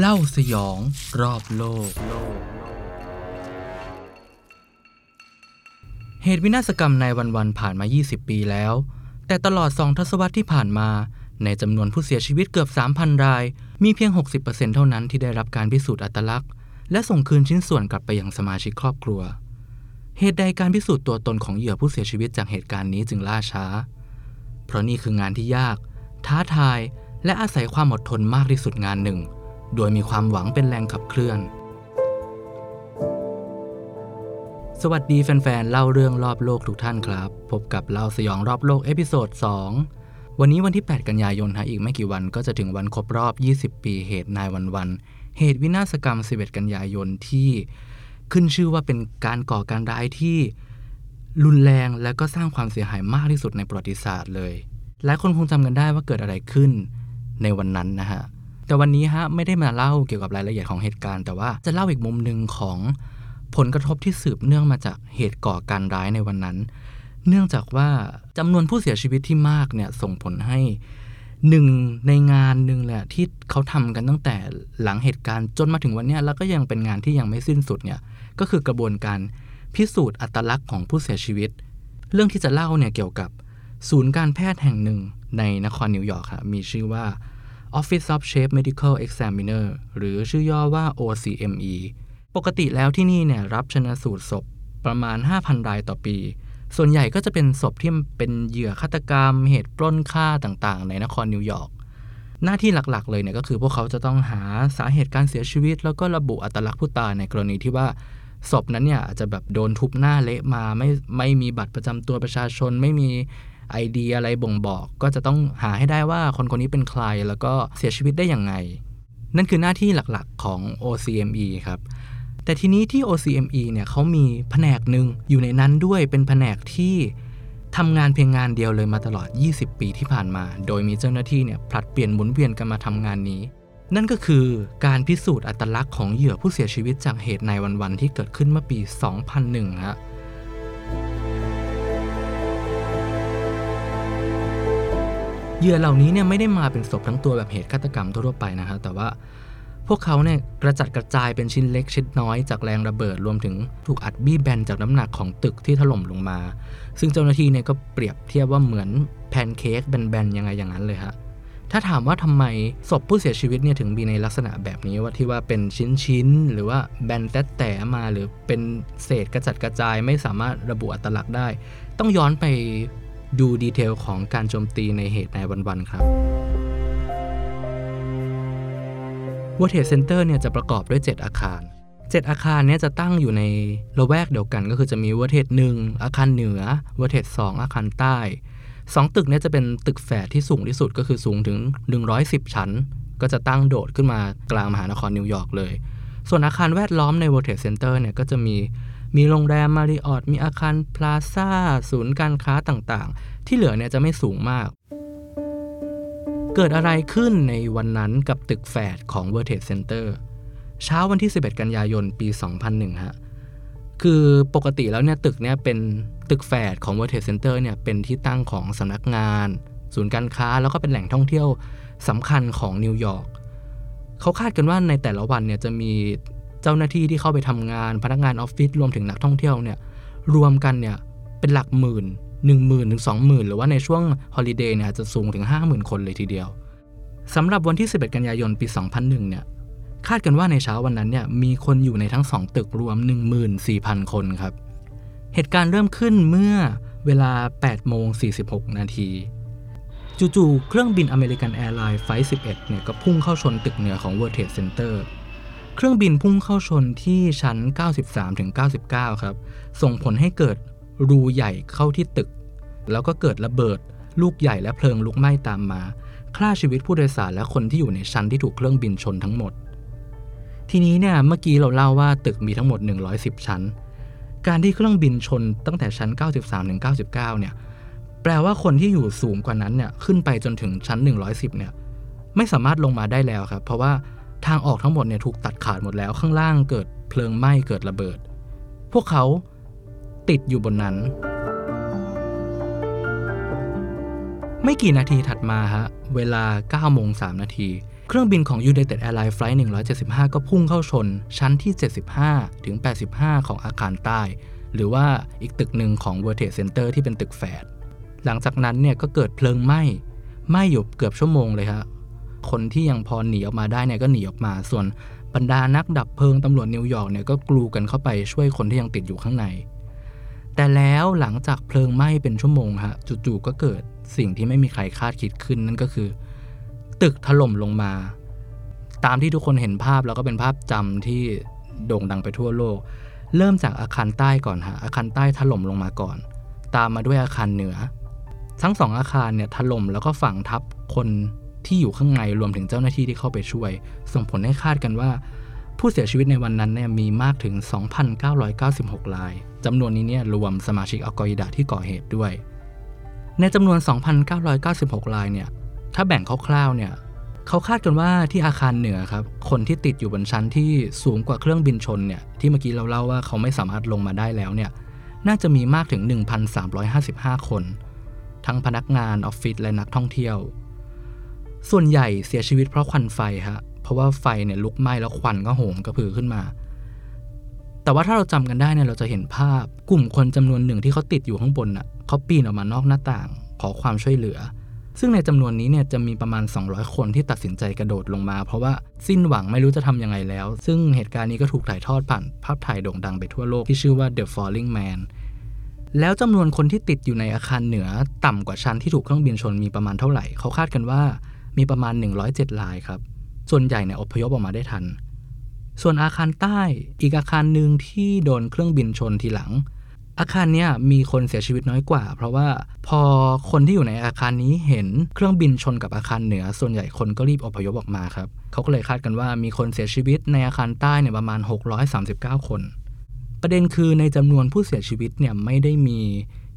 เล่าสยองรอบโลก เหตุวินาศกรรมในวันๆผ่านมา 20 ปีแล้ว แต่ตลอด2ทศวรรษที่ผ่านมา ในจำนวนผู้เสียชีวิตเกือบ 3,000 ราย มีเพียง 60%เท่านั้นที่ได้รับการพิสูจน์อัตลักษณ์ และส่งคืนชิ้นส่วนกลับไปยังสมาชิกครอบครัว เหตุใดการพิสูจน์ตัวตนของเหยื่อผู้เสียชีวิตจากเหตุการณ์นี้จึงล่าช้า เพราะนี่คืองานที่ยาก ท้าทายและอาศัยความอดทนมากที่สุดงานหนึ่ง โดยมีความหวังเป็นแรงขับเคลื่อน สวัสดีแฟนๆ เล่าเรื่องรอบโลกทุกท่านครับ พบกับเล่าสยองรอบโลก episode 2 วันนี้วันที่ 8 กันยายนฮะอีกไม่กี่วันก็จะถึงวันครบรอบ 20 ปีเหตุ nine one one เหตุวินาศกรรม 11 กันยายนที่ขึ้นชื่อว่าเป็นการก่อการร้ายที่รุนแรงและก็สร้างความเสียหายมากที่สุดในประวัติศาสตร์เลย หลายคนคงจำกันได้ว่าเกิดอะไรขึ้นในวันนั้นนะฮะ แต่วันนี้ฮะไม่ได้มาเล่าเกี่ยวกับรายละเอียดของเหตุการณ์ แต่ว่าจะเล่าอีกมุมหนึ่งของผลกระทบที่สืบเนื่องมาจากเหตุก่อการร้ายในวันนั้น เนื่องจากว่าจำนวนผู้เสียชีวิตที่มากเนี่ยส่งผลให้หนึ่งในงานหนึ่งแหละที่เขาทำกันตั้งแต่หลังเหตุการณ์จนมาถึงวันนี้แล้วก็ยังเป็นงานที่ยังไม่สิ้นสุดเนี่ยก็คือกระบวนการพิสูจน์อัตลักษณ์ของผู้เสียชีวิต เรื่องที่จะเล่าเนี่ยเกี่ยวกับศูนย์การแพทย์แห่งหนึ่งในนครนิวยอร์กครับมีชื่อว่า Office of Chief Medical Examiner หรือชื่อย่อว่า OCME ปกติแล้วที่นี่เนี่ยรับชนะสูตรศพประมาณ 5,000 รายต่อปี ส่วนใหญ่ก็จะเป็นศพที่เป็นเหยื่อฆาตกรรม เหตุปล้นฆ่าต่างๆ ในนครนิวยอร์ก หน้าที่หลักๆ เลยเนี่ยก็คือพวกเขาจะต้องหาสาเหตุการเสียชีวิต แล้วก็ระบุอัตลักษณ์ผู้ตายในกรณีที่ว่าศพนั้นเนี่ยอาจจะแบบโดนทุบหน้าเละมาไม่ไม่มีบัตรประจำตัวประชาชนไม่มี ไอเดียอะไรบ่งบอก ก็จะต้องหาให้ได้ว่าคนคนนี้เป็นใครแล้วก็เสียชีวิตได้อย่างไง นั่นคือหน้าที่หลักๆของ OCME ครับแต่ทีนี้ที่ OCME เนี่ยเขามีแผนกหนึ่งอยู่ในนั้นด้วยเป็นแผนกที่ทำงานเพียงงานเดียวเลยมาตลอด 20 ปีที่ผ่านมา โดยมีเจ้าหน้าที่เนี่ยผลัดเปลี่ยนหมุนเวียนกันมาทำงานนี้ นั่นก็คือการพิสูจน์อัตลักษณ์ของเหยื่อผู้เสียชีวิตจากเหตุในวันๆที่เกิดขึ้นเมื่อปี 2001ฮะ เหยื่อเหล่านี้เนี่ยไม่ได้มาเป็นศพทั้งตัวแบบเหตุฆาตกรรมทั่วไปนะครับแต่ว่าพวกเขาเนี่ยกระจัดกระจายเป็นชิ้นเล็กชิ้นน้อยจากแรงระเบิดรวมถึงถูกอัดบี้แบนจากน้ำหนักของตึกที่ถล่มลงมา ซึ่งเจ้าหน้าที่เนี่ยก็เปรียบเทียบว่าเหมือนแพนเค้กแบนๆยังไงอย่างนั้นเลยฮะถ้าถามว่าทำไมศพผู้เสียชีวิตเนี่ยถึงมีในลักษณะแบบนี้ว่าที่ว่าเป็นชิ้นๆหรือว่าแบนแต๊แต่มาหรือเป็นเศษกระจัดกระจายไม่สามารถระบุอัตลักษณ์ได้ ต้องย้อนไป ดูดีเทลของการโจมตีในเหตุในวันๆครับ World Trade Center เนี่ยจะประกอบด้วย 7 อาคาร 7 อาคารเนี่ยจะตั้งอยู่ในละแวกเดียวกันก็คือจะมี World Trade 1อาคารเหนือ World Trade 2อาคารใต้ 2 ตึกเนี่ยจะเป็นตึกแฝดที่สูงที่สุดก็คือสูงถึง 110 ชั้น ก็จะตั้งโดดขึ้นมากลางมหานครนิวยอร์กเลย ส่วนอาคารแวดล้อมใน World Trade Center เนี่ยก็จะมี มีโรงแรมมาริออตมีอาคารพลาซ่าศูนย์การค้าต่างๆ ที่เหลือเนี่ยจะไม่สูงมาก เกิดอะไรขึ้นในวันนั้นกับตึกแฝดของ World Trade Center เช้าวันที่ 11 กันยายนปี 2001 ฮะ คือปกติแล้วเนี่ยตึกเนี่ยเป็นตึกแฝดของ World Trade Center เนี่ยเป็นที่ตั้งของสำนักงาน ศูนย์การค้า แล้วก็เป็นแหล่งท่องเที่ยวสำคัญของนิวยอร์กเขาคาดกันว่าในแต่ละวันเนี่ยจะมี เจ้าหน้าที่ที่เข้าไปทำงาน พนักงานออฟฟิศรวมถึงนักท่องเที่ยวเนี่ยรวมกันเนี่ยเป็นหลักหมื่น1 0,000ถึง20,000 หรือว่าในช่วงฮอลิเดย์เนี่ยจะสูงถึง 50,000 คนเลยทีเดียวสำหรับวันที่ 11 กันยายนปี 2001 เนี่ยคาดกันว่าในเช้าวันนั้นเนี่ยมีคนอยู่ในทั้ง 2 ตึกรวม 14,000 คนครับ เหตุการณ์เริ่มขึ้นเมื่อเวลา 8 โมง 46 นาทีจู่ๆเครื่องบิน American Airlines flight 11 เนี่ยก็พุ่งเข้าชนตึกเหนือของ World Trade Center เครื่องบินพุ่งเข้าชนที่ชั้น 93-99 ครับ ส่งผลให้เกิดรูใหญ่เข้าที่ตึก แล้วก็เกิดระเบิด ลูกใหญ่และเพลิงลุกไหม้ตามมาฆ่าชีวิตผู้โดยสารและคนที่อยู่ในชั้นที่ถูกเครื่องบินชนทั้งหมด ทีนี้เนี่ยเมื่อกี้เราเล่าว่าตึกมีทั้งหมด 110 ชั้น การที่เครื่องบินชนตั้งแต่ชั้น 93-99 เนี่ย แปลว่าคนที่อยู่สูงกว่านั้นเนี่ยขึ้นไปจนถึงชั้น 110 เนี่ย ไม่สามารถลงมาได้แล้วครับ เพราะว่า ทางออกทั้งหมดเนี่ยถูกตัดขาดหมดแล้วข้างล่างเกิดเพลิงไหม้เกิดระเบิด พวกเขาติดอยู่บนนั้น ไม่กี่นาทีถัดมาฮะ เวลา9โมง3นาที เครื่องบินของ United Airlines Flight 175 ก็พุ่งเข้าชนชั้นที่ 75 ถึง 85 ของอาคารใต้ หรือว่าอีกตึกหนึ่งของ World Trade Center ที่เป็นตึกแฝดหลังจากนั้นเนี่ยก็เกิดเพลิงไหม้ไหม้อยู่เกือบชั่วโมงเลยครับ คนที่ยังพอหนีออกมาได้เนี่ยก็หนีออกมา ส่วนบรรดานักดับเพลิงตำรวจนิวยอร์กเนี่ยก็กลูกันเข้าไปช่วยคนที่ยังติดอยู่ข้างใน แต่แล้วหลังจากเพลิงไหม้เป็นชั่วโมงฮะจู่ๆก็เกิดสิ่งที่ไม่มีใครคาดคิดขึ้นนั่นก็คือ ตึกถล่มลงมา ตามที่ทุกคนเห็นภาพแล้วก็เป็นภาพจำที่โด่งดังไปทั่วโลก เริ่มจากอาคารใต้ก่อนฮะอาคารใต้ถล่มลงมาก่อน ตามมาด้วยอาคารเหนือ ทั้งสองอาคารเนี่ยถล่มแล้วก็ฝังทับคน ที่อยู่ข้างในรวมถึงเจ้าหน้าที่ที่เข้าไปช่วย ส่งผลให้คาดกันว่า ผู้เสียชีวิตในวันนั้นเนี่ยมีมากถึง 2,996 รายจำนวนนี้เนี่ยรวมสมาชิกอัลกออิดะที่ก่อเหตุด้วย ในจำนวน 2,996 รายเนี่ยถ้าแบ่งคร่าวๆเนี่ยเขาคาดกันว่าที่อาคารเหนือครับคนที่ติดอยู่บนชั้นที่สูงกว่าเครื่องบินชนเนี่ยที่เมื่อกี้เราเล่าว่าเขาไม่สามารถลงมาได้แล้วเนี่ยน่าจะมีมากถึง 1,355 คน ทั้งพนักงานออฟฟิศและนักท่องเที่ยว ส่วนใหญ่เสียชีวิตเพราะควันไฟฮะเพราะว่าไฟเนี่ยลุกไหม้แล้วควันก็โหมกระพือขึ้นมา แต่ว่าถ้าเราจำกันได้เนี่ยเราจะเห็นภาพกลุ่มคนจำนวนหนึ่งที่เขาติดอยู่ข้างบนน่ะเขาปีนออกมานอกหน้าต่าง ขอความช่วยเหลือ ซึ่งในจำนวนนี้เนี่ยจะมีประมาณ 200 คนที่ตัดสินใจกระโดดลงมา เพราะว่าสิ้นหวังไม่รู้จะทำยังไงแล้ว ซึ่งเหตุการณ์นี้ก็ถูกถ่ายทอดผ่านภาพถ่ายโด่งดังไปทั่วโลกที่ชื่อว่า The Falling Man แล้วจำนวนคนที่ติดอยู่ในอาคารเหนือต่ำกว่าชั้นที่ถูกเครื่องบินชนมีประมาณเท่าไหร่ เขาคาดกันว่า มีประมาณ 107 รายครับ ส่วนใหญ่เนี่ยอพยพออกมาได้ทัน ส่วนอาคารใต้อีกอาคารหนึ่งที่โดนเครื่องบินชนทีหลัง อาคารเนี้ยมีคนเสียชีวิตน้อยกว่า เพราะว่าพอคนที่อยู่ในอาคารนี้เห็นเครื่องบินชนกับอาคารเหนือ ส่วนใหญ่คนก็รีบอพยพออกมาครับเขาก็เลยคาดกันว่ามีคนเสียชีวิตในอาคารใต้เนี่ยประมาณ 639 คน ประเด็นคือในจำนวนผู้เสียชีวิตเนี่ยไม่ได้มี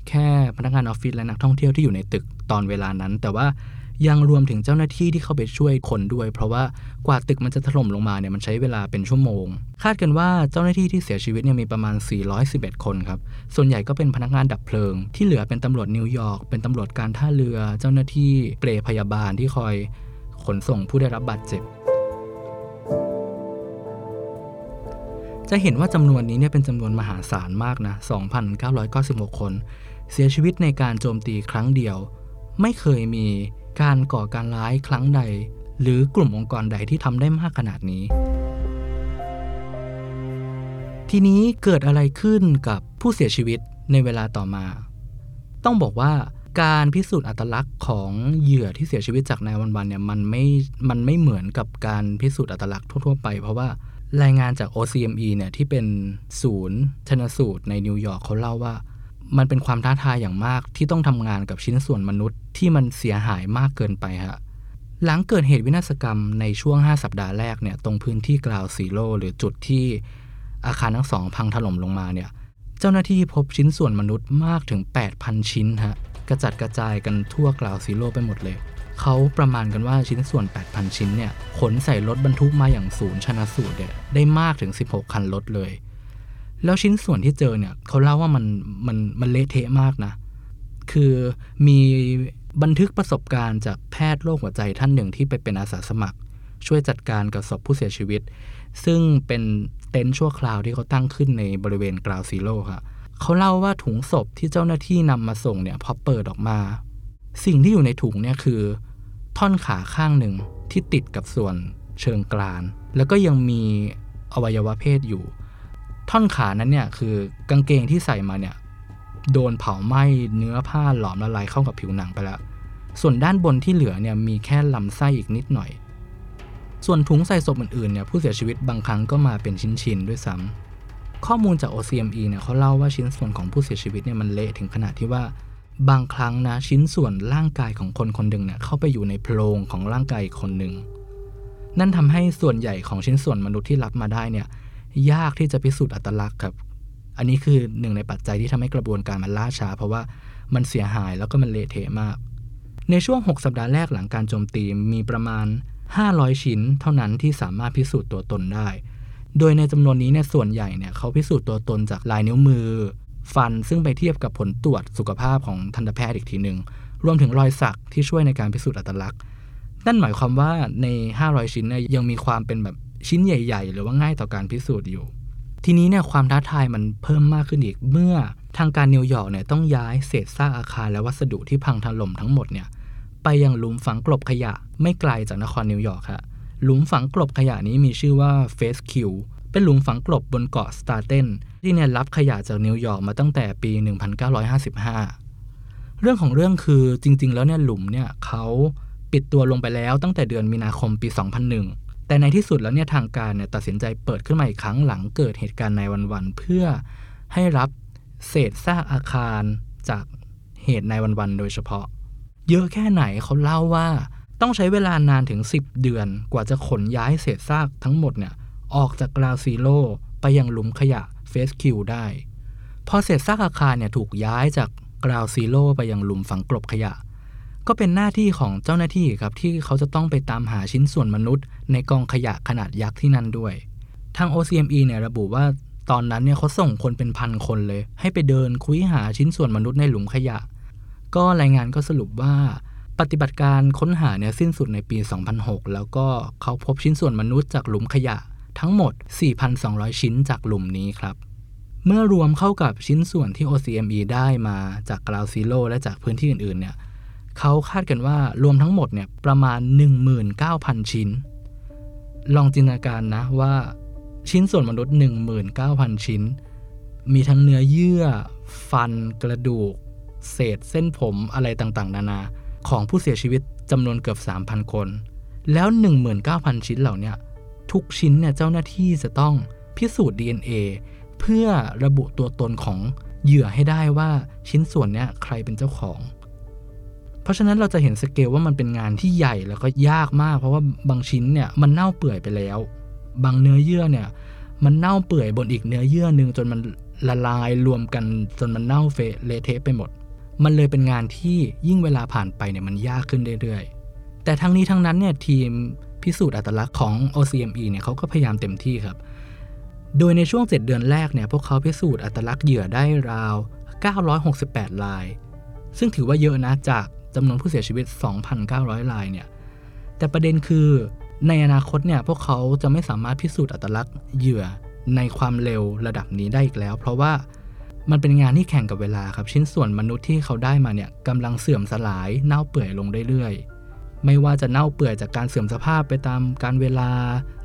แค่พนักงานออฟฟิศและนักท่องเที่ยวที่อยู่ในตึกตอนเวลานั้น แต่ว่า ยังรวมถึงเจ้าหน้าที่ที่เข้าไปช่วยคนด้วย เพราะว่ากว่าตึกมันจะถล่มลงมาเนี่ยมันใช้เวลาเป็นชั่วโมง คาดกันว่าเจ้าหน้าที่ที่เสียชีวิตเนี่ยมีประมาณ 411 คนครับ ส่วนใหญ่ก็เป็นพนักงานดับเพลิง ที่เหลือเป็นตำรวจนิวยอร์กเป็นตำรวจการท่าเรือ เจ้าหน้าที่เปลพยาบาลที่คอยขนส่งผู้ได้รับบาดเจ็บจะเห็นว่าจำนวนนี้เนี่ยเป็นจำนวนมหาศาลมากนะ 2,996 คน เสียชีวิตในการโจมตีครั้งเดียว ไม่เคยมี การก่อการร้ายครั้งใด หรือกลุ่มองค์กรใดที่ทำได้มากขนาดนี้ ทีนี้เกิดอะไรขึ้นกับผู้เสียชีวิตในเวลาต่อมา ต้องบอกว่าการพิสูจน์อัตลักษณ์ของเหยื่อที่เสียชีวิตจาก nine one one เนี่ยมันไม่มันไม่เหมือนกับการพิสูจน์อัตลักษณ์ทั่วๆไป เพราะว่ารายงานจาก OCME เนี่ยที่เป็นศูนย์ชนสูตรในนิวยอร์กเขาเล่าว่า มันเป็นความท้าทายอย่างมากที่ต้องทำงานกับชิ้นส่วนมนุษย์ที่มันเสียหายมากเกินไปฮะหลังเกิดเหตุวินาศกรรมในช่วง 5 สัปดาห์แรกเนี่ยตรงพื้นที่ Ground Zero หรือจุดที่อาคารทั้งสองพังถล่มลงมาเนี่ยเจ้าหน้าที่พบชิ้นส่วนมนุษย์มากถึง 8,000 ชิ้นฮะกระจัดกระจายกันทั่วกราวซีโร่ไปหมดเลย เขาประมาณกันว่าชิ้นส่วน 8,000 ชิ้นเนี่ยขนใส่รถบรรทุกมาอย่างศูนย์ชนะสูตรเนี่ยได้มากถึง 16 คันรถเลย แล้วชิ้นส่วนที่เจอเนี่ยเขาเล่าว่ามันมันมันเละเทะมากนะ คือมีบันทึกประสบการณ์จากแพทย์โรคหัวใจท่านหนึ่งที่ไปเป็นอาสาสมัคร ช่วยจัดการกับศพผู้เสียชีวิต ซึ่งเป็นเต็นท์ชั่วคราวที่เขาตั้งขึ้นในบริเวณกราวซีโร่ค่ะเขาเล่าว่าถุงศพที่เจ้าหน้าที่นำมาส่งเนี่ยพอเปิดออกมา สิ่งที่อยู่ในถุงเนี่ยคือ ท่อนขาข้างหนึ่งที่ติดกับส่วนเชิงกราน แล้วก็ยังมีอวัยวะเพศอยู่ ท่อนขานั้นเนี่ยคือกางเกงที่ใส่มาเนี่ยโดนเผาไหม้เนื้อผ้าหลอมละลายเข้ากับผิวหนังไปแล้ว ส่วนด้านบนที่เหลือเนี่ยมีแค่ลำไส้อีกนิดหน่อย ส่วนถุงใส่ศพอื่นๆเนี่ยผู้เสียชีวิตบางครั้งก็มาเป็นชิ้นๆด้วยซ้ำข้อมูลจาก OCME เนี่ยเขาเล่าว่าชิ้นส่วนของผู้เสียชีวิตเนี่ยมันเละถึงขนาดที่ว่าบางครั้งนะชิ้นส่วนร่างกายของคนคนหนึ่งเนี่ยเข้าไปอยู่ในโพรงของร่างกายคนหนึ่งนั่นทำให้ส่วนใหญ่ของชิ้นส่วนมนุษย์ที่รับมาได้เนี่ย ยากที่จะพิสูจน์อัตลักษณ์ครับ อันนี้คือหนึ่งในปัจจัยที่ทำให้กระบวนการมันล่าช้า เพราะว่ามันเสียหายแล้วก็มันเละเทะมาก ในช่วง 6 สัปดาห์แรกหลังการโจมตีมีประมาณ 500 ชิ้น เท่านั้นที่สามารถพิสูจน์ตัวตนได้ โดยในจำนวนนี้เนี่ยส่วนใหญ่เนี่ยเขาพิสูจน์ตัวตนจากลายนิ้วมือ ฟันซึ่งไปเทียบกับผลตรวจสุขภาพของทันตแพทย์อีกทีหนึ่งรวมถึงรอยสักที่ช่วยในการพิสูจน์อัตลักษณ์นั่นหมายความว่าใน 500 ชิ้นเนี่ยยังมีความเป็นแบบ ชิ้นใหญ่ ๆ หรือว่าง่ายต่อการพิสูจน์อยู่ ทีนี้เนี่ยความท้าทายมันเพิ่มมากขึ้นอีกเมื่อทางการนิวยอร์กเนี่ยต้องย้ายเศษซากอาคารและวัสดุที่พังถล่มทั้งหมดเนี่ยไปยังหลุมฝังกลบขยะไม่ไกลจากนครนิวยอร์กครับหลุมฝังกลบขยะนี้มีชื่อว่า Fresh Kills เป็นหลุมฝังกลบบนเกาะ Staten ที่เนี่ยรับขยะจากนิวยอร์กมาตั้งแต่ปี 1955 เรื่องของเรื่องคือจริง ๆ แล้วเนี่ยหลุมเนี่ยเขาปิดตัวลงไปแล้วตั้งแต่เดือนมีนาคมปี 2001 แต่ในที่สุดแล้วเนี่ยทางการเนี่ยตัดสินใจเปิดขึ้นมาอีกครั้งหลังเกิดเหตุการณ์ nine one one เพื่อให้รับเศษซากอาคารจากเหตุ nine one one โดยเฉพาะ เยอะแค่ไหนเขาเล่าว่าต้องใช้เวลานานถึง 10 เดือนกว่าจะขนย้ายเศษซากทั้งหมดเนี่ยออกจาก Ground Zero ไปยังหลุมขยะ Fresh Kills ได้ พอเศษซากอาคารเนี่ยถูกย้ายจาก Ground Zero ไปยังหลุมฝังกลบขยะ ก็เป็นหน้าที่ของเจ้าหน้าที่ครับที่เขาจะต้องไปตามหาชิ้นส่วนมนุษย์ ในกองขยะขนาดยักษ์ที่นั่นด้วย ทาง OCME เนี่ยระบุว่าตอนนั้นเนี่ยเขาส่งคนเป็นพันคนเลย ให้ไปเดินคุยหาชิ้นส่วนมนุษย์ในหลุมขยะ ก็รายงานก็สรุปว่า ปฏิบัติการค้นหาเนี่ยสิ้นสุดในปี 2006 แล้วก็เขาพบชิ้นส่วนมนุษย์จากหลุมขยะ ทั้งหมด 4,200 ชิ้นจากหลุมนี้ครับ เมื่อรวมเข้ากับชิ้นส่วนที่ OCME ได้มาจากกราวซีโร่และจากพื้นที่อื่นๆเนี่ยเขาคาดกันว่ารวมทั้งหมดเนี่ยประมาณ 19,000 ชิ้น ลองจินตนาการนะว่าชิ้นส่วนมนุษย์ 19,000 ชิ้น มีทั้งเนื้อเยื่อ ฟันกระดูก เศษเส้นผมอะไรต่างๆ นานา ของผู้เสียชีวิตจำนวนเกือบ 3,000 คน แล้ว 19,000 ชิ้นเหล่านี้ทุกชิ้นเนี่ยเจ้าหน้าที่จะต้องพิสูจน์ DNA เพื่อระบุตัวตนของเหยื่อให้ได้ว่าชิ้นส่วนเนี้ยใครเป็นเจ้าของ เพราะฉะนั้นเราจะเห็นสเกลว่ามันเป็นงานที่ใหญ่แล้วก็ยากมาก เพราะว่าบางชิ้นเนี่ยมันเน่าเปื่อยไปแล้ว บางเนื้อเยื่อเนี่ยมันเน่าเปื่อยบนอีกเนื้อเยื่อหนึ่งจนมันละลายรวมกันจนมันเน่าเฟะเละเทะไปหมด มันเลยเป็นงานที่ยิ่งเวลาผ่านไปเนี่ยมันยากขึ้นเรื่อยๆ แต่ทั้งนี้ทั้งนั้นเนี่ยทีมพิสูจน์อัตลักษณ์ของ OCME เนี่ยเขาก็พยายามเต็มที่ครับ โดยในช่วง 7 เดือนแรกเนี่ยพวกเขาพิสูจน์อัตลักษณ์เหยื่อได้ราว 968 ลาย ซึ่งถือว่าเยอะนะจาก จำนวนผู้เสียชีวิต 2,900ลายเนี่ย แต่ประเด็นคือในอนาคตเนี่ยพวกเขาจะไม่สามารถพิสูจน์อัตลักษณ์เหยื่อในความเร็วระดับนี้ได้อีกแล้ว เพราะว่ามันเป็นงานที่แข่งกับเวลาครับ ชิ้นส่วนมนุษย์ที่เขาได้มาเนี่ยกำลังเสื่อมสลายเน่าเปื่อยลงเรื่อยๆ ไม่ว่าจะเน่าเปื่อยจากการเสื่อมสภาพไปตามการเวลา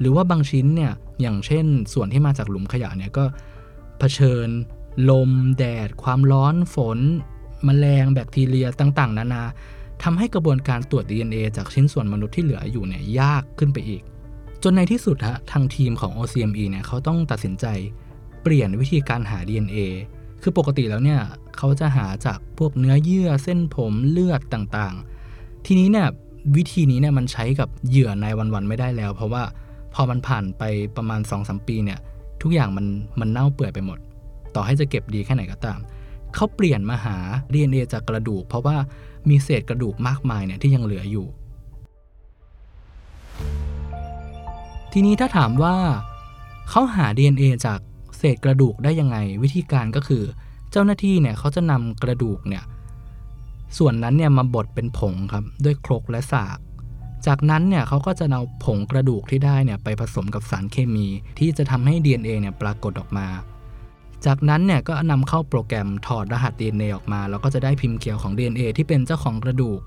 หรือว่าบางชิ้นเนี่ยอย่างเช่น ส่วนที่มาจากหลุมขยะเนี่ยก็เผชิญ ลม แดด ความร้อนฝน มแมลงแบคทีเรียต่าง ๆ นานาทำให้กระบวนการตรวจ DNA จากชิ้นส่วนมนุษย์ที่เหลืออยู่เนี่ยยากขึ้นไปอีก จนในที่สุดฮะทางทีมของ OCME เนี่ยเขาต้องตัดสินใจเปลี่ยนวิธีการหา DNA คือปกติแล้วเนี่ยเขาจะหาจากพวกเนื้อเยื่อเส้นผมเลือดต่างๆ ทีนี้เนี่ยวิธีนี้เนี่ยมันใช้กับเหยื่อในวันๆไม่ได้แล้ว เพราะว่าพอมันผ่านไปประมาณ2-3ปีเนี่ยทุกอย่างมันมันเน่าเปื่อยไปหมด ต่อให้จะเก็บดีแค่ไหนก็ตาม เขาเปลี่ยนมาหา DNA จากกระดูก เพราะว่ามีเศษกระดูกมากมายเนี่ยที่ยังเหลืออยู่ ทีนี้ถ้าถามว่าเขาหา DNA จากเศษกระดูกได้ยังไง วิธีการก็คือ เจ้าหน้าที่เนี่ยเขาจะนำกระดูกเนี่ยส่วนนั้นเนี่ยมาบดเป็นผงครับด้วยครกและสาก จากนั้นเนี่ยเขาก็จะเอาผงกระดูกที่ได้เนี่ยไปผสมกับสารเคมี ที่จะทำให้ DNA เนี่ยปรากฏออกมา จากนั้นเนี่ยก็นำเข้าโปรแกรมถอดรหัส DNA ออกมา แล้วก็จะได้พิมพ์เขียวของ DNA ที่เป็นเจ้าของกระดูก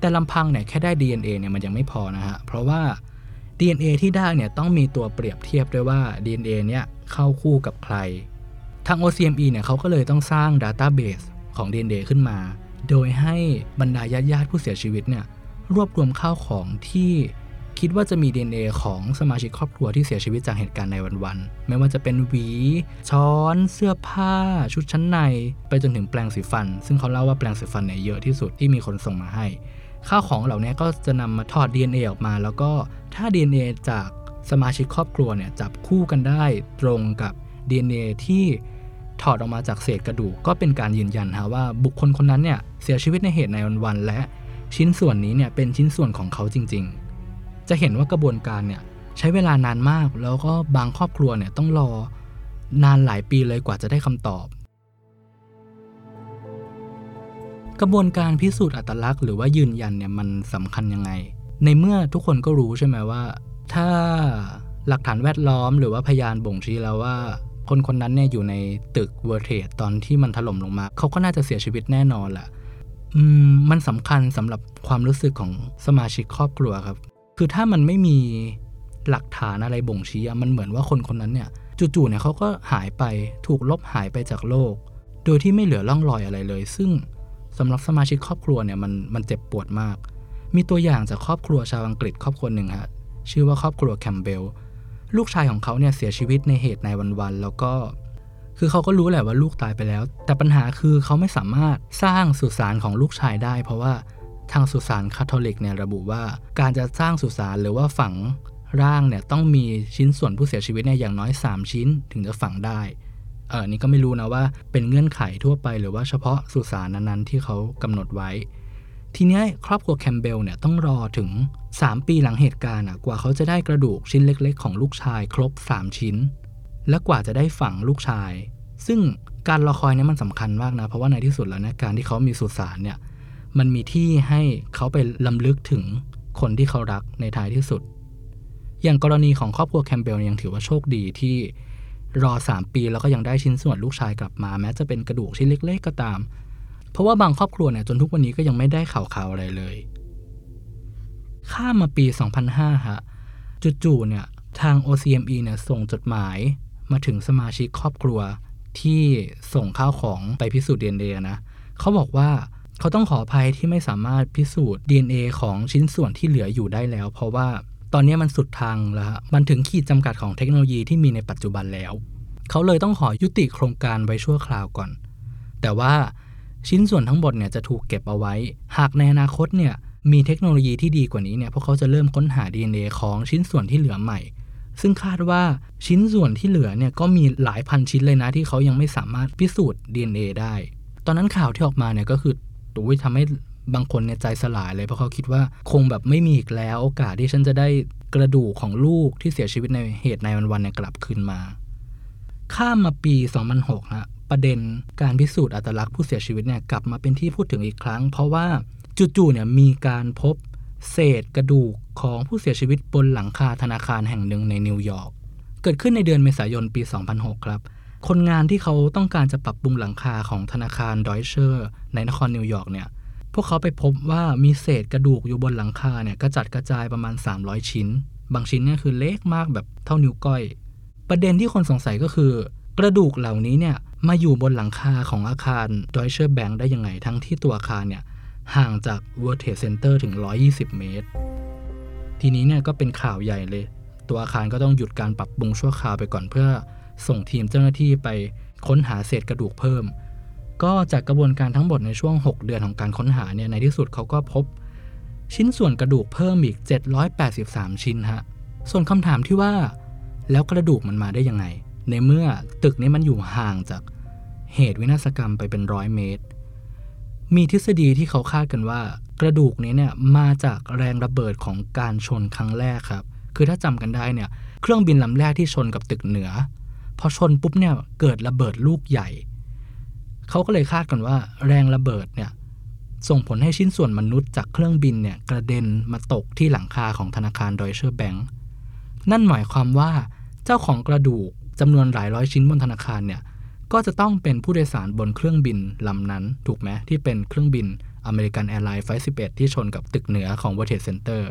แต่ลำพังเนี่ยแค่ได้ DNA เนี่ยมันยังไม่พอนะฮะ เพราะว่า DNA ที่ได้เนี่ยต้องมีตัวเปรียบเทียบด้วยว่า DNA เนี่ยเข้าคู่กับใคร ทาง OCME เนี่ยเขาก็เลยต้องสร้าง Database ของ DNA ขึ้นมา โดยให้บรรดาญาติญาติผู้เสียชีวิตเนี่ยรวบรวมข้าวของที่ คิดว่าจะมี DNA ของสมาชิกครอบครัวที่เสียชีวิตจากเหตุการณ์ในวันๆ ไม่ว่าจะเป็นหวี ช้อน เสื้อผ้า ชุดชั้นใน ไปจนถึงแปรงสีฟัน ซึ่งเขาเล่าว่าแปรงสีฟันเนี่ยเยอะที่สุดที่มีคนส่งมาให้ ข้าวของเหล่านี้ก็จะนำมาถอด DNA ออกมา แล้วก็ถ้า DNA จากสมาชิกครอบครัวเนี่ยจับคู่กันได้ตรงกับ DNA ที่ถอดออกมาจากเศษกระดูกก็เป็นการยืนยันฮะว่าบุคคลคนนั้นเนี่ยเสียชีวิตในเหตุในวันๆและชิ้นส่วนนี้เนี่ยเป็นชิ้นส่วนของเขาจริง ๆ จะเห็นว่ากระบวนการเนี่ยใช้เวลานานมาก แล้วก็บางครอบครัวเนี่ยต้องรอนานหลายปีเลยกว่าจะได้คำตอบ กระบวนการพิสูจน์อัตลักษณ์หรือว่ายืนยันเนี่ยมันสำคัญยังไง ในเมื่อทุกคนก็รู้ใช่ไหมว่า ถ้าหลักฐานแวดล้อมหรือว่าพยานบ่งชี้แล้วว่า คนคนนั้นเนี่ยอยู่ในตึกเวอร์เทตอนที่มันถล่มลงมา เขาก็น่าจะเสียชีวิตแน่นอนแหละมมันสำคัญสำหรับความรู้สึกของสมาชิกครอบครัวครับ คือถ้ามันไม่มีหลักฐานอะไรบ่งชี้มันเหมือนว่าคนคนนั้นเนี่ยจู่ๆเนี่ยเขาก็หายไปถูกลบหายไปจากโลก โดยที่ไม่เหลือร่องรอยอะไรเลย ซึ่งสำหรับสมาชิกครอบครัวเนี่ยมันมันเจ็บปวดมาก มีตัวอย่างจากครอบครัวชาวอังกฤษครอบครัวหนึ่งฮะชื่อว่าครอบครัวแคมเบลลูกชายของเขาเนี่ยเสียชีวิตในเหตุ nine one one แล้วก็ คือเขาก็รู้แหละว่าลูกตายไปแล้ว แต่ปัญหาคือเขาไม่สามารถสร้างสุสานของลูกชายได้ เพราะว่า ทางสุสานคาทอลิกเนี่ยระบุว่า การจะสร้างสุสานหรือว่าฝังร่างเนี่ยต้องมีชิ้นส่วนผู้เสียชีวิตเนี่ยอย่างน้อย 3 ชิ้นถึงจะฝังได้เออนี่ก็ไม่รู้นะว่าเป็นเงื่อนไขทั่วไปหรือว่าเฉพาะสุสานนั้นๆที่เขากำหนดไว้ ทีนี้ครอบครัวแคมเบลเนี่ยต้องรอถึง 3 ปีหลังเหตุการณ์กว่าเขาจะได้กระดูกชิ้นเล็ก ๆ ของลูกชายครบ 3 ชิ้น และกว่าจะได้ฝังลูกชาย ซึ่งการรอคอยนี้มันสำคัญมากนะ เพราะว่าในที่สุดแล้วนะการที่เขามีสุสานเนี่ย มันมีที่ให้เขาไปลำลึกถึงคนที่เขารักในท้ายที่สุด อย่างกรณีของครอบครัวแคมเบลยังถือว่าโชคดีที่รอ 3 ปีแล้วก็ยังได้ชิ้นส่วนลูกชายกลับมา แม้จะเป็นกระดูกชิ้นเล็ก ๆ ก็ตาม เพราะว่าบางครอบครัวเนี่ยจนทุกวันนี้ก็ยังไม่ได้ข่าวข่าวอะไรเลย ข้ามมาปี 2005 ฮะ จู่ๆเนี่ยทาง OCME เนี่ยส่งจดหมายมาถึงสมาชิกครอบครัวที่ส่งข้าวของไปพิสูจน์ DNA นะ เขาบอกว่า เขาต้องขออภัยที่ไม่สามารถพิสูจน์ DNA ของชิ้นส่วนที่เหลืออยู่ได้แล้ว เพราะว่าตอนนี้มันสุดทางแล้วมันถึงขีดจำกัดของเทคโนโลยีที่มีในปัจจุบันแล้ว เขาเลยต้องขอยุติโครงการไว้ชั่วคราวก่อน แต่ว่าชิ้นส่วนทั้งหมดเนี่ยจะถูกเก็บเอาไว้ หากในอนาคตเนี่ยมีเทคโนโลยีที่ดีกว่านี้เนี่ยพวกเขาจะเริ่มค้นหา DNA ของชิ้นส่วนที่เหลือใหม่ ซึ่งคาดว่าชิ้นส่วนที่เหลือเนี่ยก็มีหลายพันชิ้นเลยนะที่เขายังไม่สามารถพิสูจน์ DNA ได้ ตอนนั้นข่าวที่ออกมาเนี่ยก็คือ ตุ้ยทำให้บางคนเนี่ยใจสลายเลยเพราะเขาคิดว่าคงแบบไม่มีอีกแล้ว โอกาสที่ฉันจะได้กระดูกของลูกที่เสียชีวิตในเหตุ nine one one เนี่ยกลับคืนมา ข้ามมาปี 2006ฮะประเด็นการพิสูจน์อัตลักษณ์ผู้เสียชีวิตเนี่ยกลับมาเป็นที่พูดถึงอีกครั้ง เพราะว่าจู่ๆเนี่ยมีการพบเศษกระดูกของผู้เสียชีวิตบนหลังคาธนาคารแห่งหนึ่งในนิวยอร์กเกิดขึ้นในเดือนเมษายนปี 2006 ครับ คนงานที่เขาต้องการจะปรับปรุงหลังคาของธนาคาร Deutscheในนครนิวยอร์กเนี่ย พวกเขาไปพบว่ามีเศษกระดูกอยู่บนหลังคาเนี่ยกระจัดกระจายประมาณ 300 ชิ้น บางชิ้นเนี่ยคือเล็กมากแบบเท่านิ้วก้อย ประเด็นที่คนสงสัยก็คือ กระดูกเหล่านี้เนี่ยมาอยู่บนหลังคาของอาคาร Deutsche Bank ได้ยังไงทั้งที่ตัวอาคารเนี่ยห่างจาก World Trade Center ถึง 120 เมตร ทีนี้เนี่ยก็เป็นข่าวใหญ่เลย ตัวอาคารก็ต้องหยุดการปรับปรุงชั่วคราวไปก่อนเพื่อ ส่งทีมเจ้าหน้าที่ไปค้นหาเศษกระดูกเพิ่ม ก็จากกระบวนการทั้งหมดในช่วง 6 เดือนของการค้นหาเนี่ยในที่สุดเขาก็พบ ชิ้นส่วนกระดูกเพิ่มอีก 783 ชิ้นฮะส่วนคำถามที่ว่า แล้วกระดูกมันมาได้ยังไง ในเมื่อตึกนี้มันอยู่ห่างจากเหตุวินาศกรรมไปเป็นร้อยเมตร มีทฤษฎีที่เขาคาดกันว่า กระดูกนี้เนี่ยมาจากแรงระเบิดของการชนครั้งแรกครับ คือถ้าจำกันได้เนี่ยเครื่องบินลำแรกที่ชนกับตึกเหนือ พอชนปุ๊บเนี่ยเกิดระเบิดลูกใหญ่ เขาก็เลยคาดกันว่าแรงระเบิดเนี่ยส่งผลให้ชิ้นส่วนมนุษย์จากเครื่องบินเนี่ยกระเด็นมาตกที่หลังคาของธนาคาร Deutsche Bank นั่นหมายความว่าเจ้าของกระดูกจำนวนหลายร้อยชิ้นบนธนาคารเนี่ยก็จะต้องเป็นผู้โดยสารบนเครื่องบินลำนั้น ถูกไหมที่เป็นเครื่องบิน American Airlines Flight 11 ที่ชนกับตึกเหนือของ World Trade Center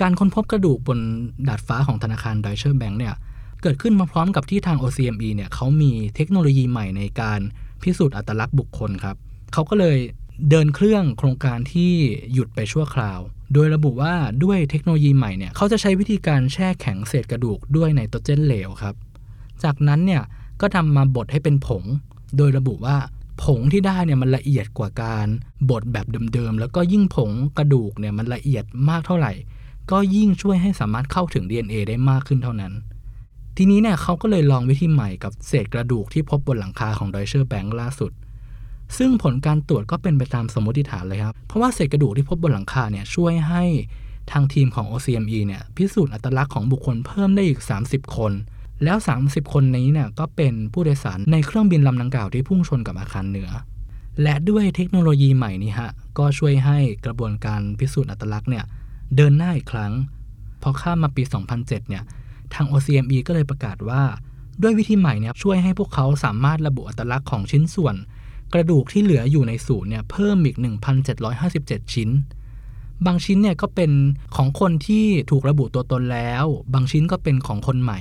การค้นพบกระดูกบนดาดฟ้าของธนาคาร Deutsche Bank เนี่ย เกิดขึ้นมาพร้อมกับที่ทาง OCME เนี่ยเขามีเทคโนโลยีใหม่ในการพิสูจน์อัตลักษณ์บุคคลครับเขาก็เลยเดินเครื่องโครงการที่หยุดไปชั่วคราว โดยระบุว่าด้วยเทคโนโลยีใหม่เนี่ยเขาจะใช้วิธีการแช่แข็งเศษกระดูกด้วยไนโตรเจนเหลวครับ จากนั้นเนี่ยก็ทำมาบดให้เป็นผง โดยระบุว่าผงที่ได้เนี่ยมันละเอียดกว่าการบดแบบเดิมๆ แล้วก็ยิ่งผงกระดูกเนี่ยมันละเอียดมากเท่าไหร่ ก็ยิ่งช่วยให้สามารถเข้าถึง DNA ได้มากขึ้นเท่านั้น ทีนี้เนี่ยเขาก็เลยลองวิธีใหม่กับเศษกระดูกที่พบบนหลังคาของ Deutsche Bank ล่าสุด ซึ่งผลการตรวจก็เป็นไปตามสมมติฐานเลยครับ เพราะว่าเศษกระดูกที่พบบนหลังคาเนี่ยช่วยให้ทางทีมของ OCME เนี่ยพิสูจน์อัตลักษณ์ของบุคคลเพิ่มได้อีก 30 คน แล้ว 30 คนนี้เนี่ยก็เป็นผู้โดยสารในเครื่องบินลำดังกล่าวที่พุ่งชนกับอาคารเหนือ และด้วยเทคโนโลยีใหม่นี้ฮะก็ช่วยให้กระบวนการพิสูจน์อัตลักษณ์เนี่ยเดินหน้าอีกครั้งพอข้ามมาปี 2007 เนี่ย ทาง OCME ก็เลยประกาศว่า ด้วยวิธีใหม่เนี่ยช่วยให้พวกเขาสามารถระบุอัตลักษณ์ของชิ้นส่วน กระดูกที่เหลืออยู่ในศูนย์เนี่ยเพิ่มอีก 1,757 ชิ้น บางชิ้นเนี่ยก็เป็นของคนที่ถูกระบุตัวตนแล้ว บางชิ้นก็เป็นของคนใหม่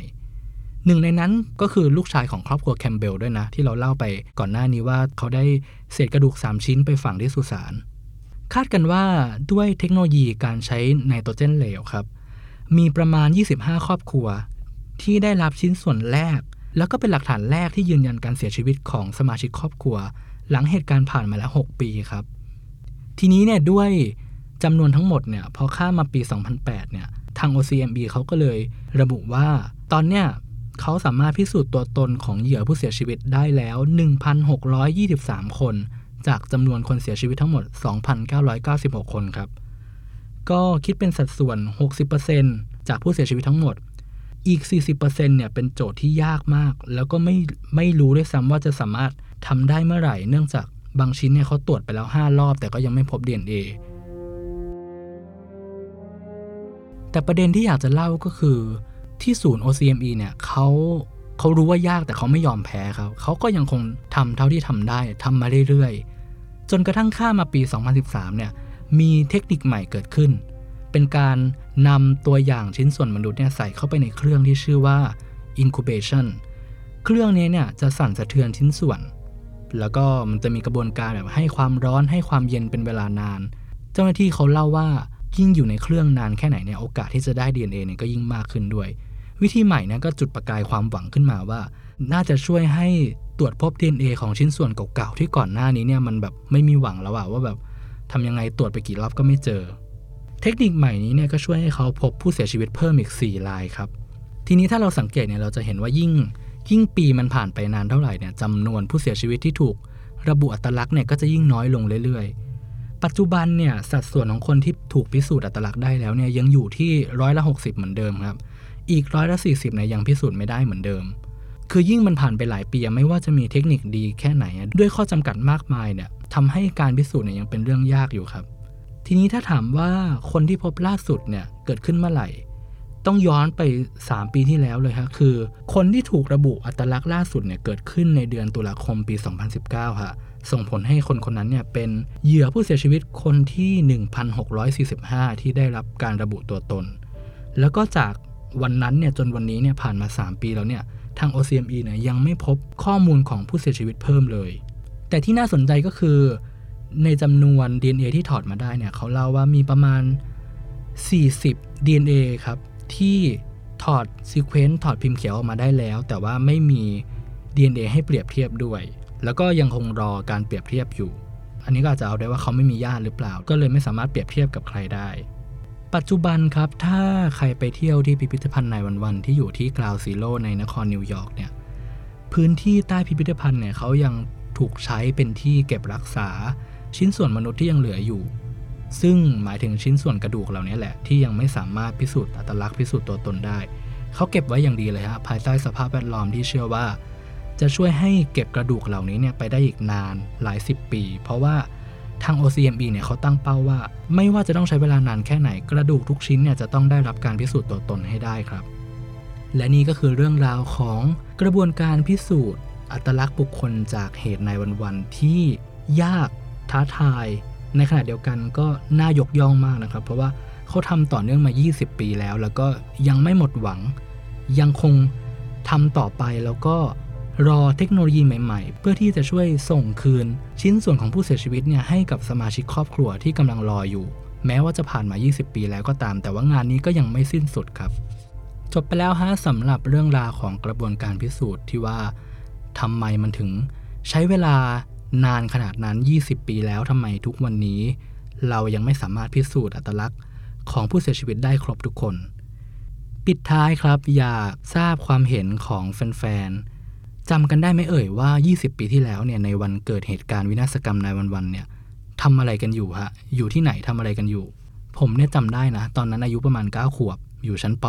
หนึ่งในนั้นก็คือลูกชายของครอบครัวแคมเบลด้วยนะ ที่เราเล่าไปก่อนหน้านี้ว่าเขาได้เศษกระดูก 3 ชิ้นไปฝังที่สุสานคาดกันว่าด้วยเทคโนโลยีการใช้ไนโตรเจนเหลวครับ มีประมาณ 25 ครอบครัว ที่ได้รับชิ้นส่วนแรก แล้วก็เป็นหลักฐานแรกที่ยืนยันการเสียชีวิตของสมาชิกครอบครัว หลังเหตุการณ์ผ่านมาแล้ว 6 ปีครับ ทีนี้เนี่ยด้วยจำนวนทั้งหมดเนี่ยพอข้ามมาปี 2008 เนี่ยทาง OCMB เขาก็เลยระบุว่าตอนเนี้ยเขาสามารถพิสูจน์ตัวตนของเหยื่อผู้เสียชีวิตได้แล้ว 1,623 คน จากจำนวนคนเสียชีวิตทั้งหมด 2,996 คนครับ ก็คิดเป็นสัดส่วน 60%จากผู้เสียชีวิตทั้งหมด อีก 40%เนี่ยเป็นโจทย์ที่ยากมาก แล้วก็ไม่ไม่รู้ด้วยซ้ำว่าจะสามารถทำได้เมื่อไหร่ เนื่องจากบางชิ้นเนี่ยเขาตรวจไปแล้ว 5 รอบ แต่ก็ยังไม่พบ DNA แต่ประเด็นที่อยากจะเล่าก็คือที่ศูนย์ OCME เนี่ยเขาเขารู้ว่ายากแต่เขาไม่ยอมแพ้ครับ เขาก็ยังคงทำเท่าที่ทำได้ทำมาเรื่อยๆ จนกระทั่งข้ามาปี 2013 เนี่ย มีเทคนิคใหม่เกิดขึ้น เป็นการนำตัวอย่างชิ้นส่วนมนุษย์เนี่ยใส่เข้าไปในเครื่องที่ชื่อว่า incubation เครื่องนี้เนี่ยจะสั่นสะเทือนชิ้นส่วน แล้วก็มันจะมีกระบวนการแบบให้ความร้อนให้ความเย็นเป็นเวลานาน เจ้าหน้าที่เขาเล่าว่ายิ่งอยู่ในเครื่องนานแค่ไหนเนี่ยโอกาสที่จะได้ DNA เนี่ยก็ยิ่งมากขึ้นด้วย วิธีใหม่นะก็จุดประกายความหวังขึ้นมาว่า น่าจะช่วยให้ตรวจพบ DNA ของชิ้นส่วนเก่าๆที่ก่อนหน้านี้เนี่ยมันแบบไม่มีหวังแล้วว่าแบบ ทำยังไงตรวจไปกี่รอบก็ไม่เจอ เทคนิคใหม่นี้เนี่ยก็ช่วยให้เขาพบผู้เสียชีวิตเพิ่มอีก 4 รายครับ ทีนี้ถ้าเราสังเกตเนี่ยเราจะเห็นว่ายิ่ง ยิ่งปีมันผ่านไปนานเท่าไหร่เนี่ยจำนวนผู้เสียชีวิตที่ถูก ระบุอัตลักษณ์เนี่ยก็จะยิ่งน้อยลงเรื่อยๆ ปัจจุบันเนี่ยสัดส่วนของคนที่ถูกพิสูจน์อัตลักษณ์ได้แล้วเนี่ยยังอยู่ที่ร้อยละ60 เหมือนเดิมครับ อีกร้อยละสี่สิบเนี่ยยังพิสูจน์ไม่ได้เหมือนเดิมคือยิ่งมันผ่านไปหลายปีไม่ว่าจะมีเทคนิคดีแค่ไหน ด้วยข้อจำกัดมากมายเนี่ย ทำให้การพิสูจน์เนี่ยยังเป็นเรื่องยากอยู่ครับ ทีนี้ถ้าถามว่าคนที่พบล่าสุดเนี่ยเกิดขึ้นเมื่อไหร่ ต้องย้อนไป 3 ปีที่แล้วเลยครับคือ คนที่ถูกระบุอัตลักษณ์ล่าสุดเนี่ยเกิดขึ้นในเดือนตุลาคมปี 2019ค่ะส่งผลให้คนคนนั้นเนี่ยเป็นเหยื่อผู้เสียชีวิตคนที่ 1645 ที่ได้รับการระบุตัวตน แล้วก็จากวันนั้นเนี่ยจนวันนี้เนี่ยผ่านมา 3 ปีแล้วเนี่ยทาง OCME เนี่ยยังไม่พบข้อมูลของผู้เสียชีวิตเพิ่มเลย แต่ที่น่าสนใจก็คือในจำนวน DNA ที่ถอดมาได้เนี่ยเขาเล่าว่ามีประมาณ 40 DNA ครับ ที่ถอด sequence ถอดพิมพ์เขียวออกมาได้แล้ว แต่ว่าไม่มี DNA ให้เปรียบเทียบด้วย แล้วก็ยังคงรอการเปรียบเทียบอยู่ อันนี้ก็อาจจะเอาได้ว่าเขาไม่มีญาติหรือเปล่า ก็เลยไม่สามารถเปรียบเทียบกับใครได้ ปัจจุบันครับถ้าใครไปเที่ยวที่พิพิธภัณฑ์ nine one one ที่อยู่ที่ Ground Zero ในนครนิวยอร์กเนี่ยพื้นที่ใต้พิพิธภัณฑ์เนี่ยเขายัง ถูกใช้เป็นที่เก็บรักษา ชิ้นส่วนมนุษย์ที่ยังเหลืออยู่ ซึ่งหมายถึงชิ้นส่วนกระดูกเหล่านี้แหละที่ยังไม่สามารถพิสูจน์อัตลักษณ์พิสูจน์ตัวตนได้ เขาเก็บไว้อย่างดีเลยฮะภายใต้สภาพแวดล้อมที่เชื่อว่า จะช่วยให้เก็บกระดูกเหล่านี้เนี่ยไปได้อีกนานหลายสิบปี เพราะว่าทาง OCMB เนี่ยเขาตั้งเป้าว่า ไม่ว่าจะต้องใช้เวลานานแค่ไหนกระดูกทุกชิ้นเนี่ยจะต้องได้รับการพิสูจน์ตัวตนให้ได้ครับ และนี่ก็คือเรื่องราวของกระบวนการพิสูจน์ อัตลักษณ์บุคคลจากเหตุในวันๆที่ยากท้าทาย ในขณะเดียวกันก็น่ายกย่องมากนะครับ เพราะว่าเขาทำต่อเนื่องมา 20 ปีแล้ว แล้วก็ยังไม่หมดหวัง ยังคงทำต่อไปแล้วก็รอเทคโนโลยีใหม่ๆ เพื่อที่จะช่วยส่งคืน ชิ้นส่วนของผู้เสียชีวิตเนี่ยให้กับสมาชิกครอบครัวที่กำลังรออยู่ แม้ว่าจะผ่านมา 20 ปีแล้วก็ตาม แต่ว่างานนี้ก็ยังไม่สิ้นสุดครับ จบไปแล้วฮะสำหรับเรื่องราวของกระบวนการพิสูจน์ที่ว่า ทำไมมันถึงใช้เวลานานขนาดนั้น 20 ปีแล้วทำไมทุกวันนี้ เรายังไม่สามารถพิสูจน์อัตลักษณ์ของผู้เสียชีวิตได้ครบทุกคน ปิดท้ายครับอยากทราบความเห็นของแฟนๆจำกันได้ไหมเอ่ยว่า 20 ปีที่แล้วเนี่ยในวันเกิดเหตุการณ์วินาศกรรมนายวันๆเนี่ยทำอะไรกันอยู่ฮะ อยู่ที่ไหนทำอะไรกันอยู่ ผมเนี่ยจำได้นะ ตอนนั้นอายุประมาณ 9 ขวบ อยู่ชั้นป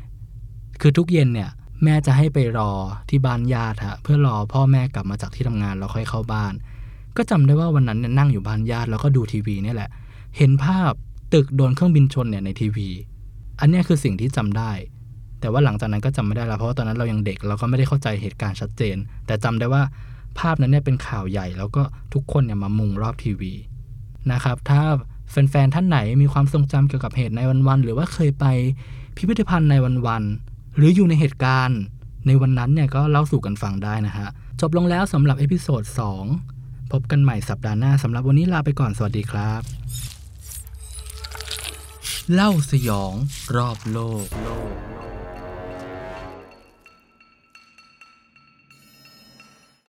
.4 คือทุกเย็นเนี่ย แม่จะให้ไปรอที่บ้านญาติฮะเพื่อรอพ่อแม่กลับมาจากที่ทำงานแล้วค่อยเข้าบ้าน ก็จำได้ว่าวันนั้นเนี่ยนั่งอยู่บ้านญาติแล้วก็ดูทีวีนี่แหละ เห็นภาพตึกโดนเครื่องบินชนเนี่ยในทีวี อันนี้คือสิ่งที่จำได้ แต่ว่าหลังจากนั้นก็จำไม่ได้แล้วเพราะว่าตอนนั้นเรายังเด็กเราก็ไม่ได้เข้าใจเหตุการณ์ชัดเจน แต่จำได้ว่าภาพนั้นเนี่ยเป็นข่าวใหญ่ แล้วก็ทุกคนเนี่ยมามุงรอบทีวีนะครับถ้าแฟนๆท่านไหนมีความทรงจำเกี่ยวกับเหตุ nine one one หรือว่าเคยไปพิพิธภัณฑ์ nine one one หรืออยู่ในเหตุการณ์ในวันนั้นเนี่ยก็เล่าสู่กันฟังได้นะฮะ จบลงแล้วสำหรับ episode 2 พบกันใหม่สัปดาห์หน้าสำหรับวันนี้ลาไปก่อนสวัสดีครับ เล่าสยองรอบโลก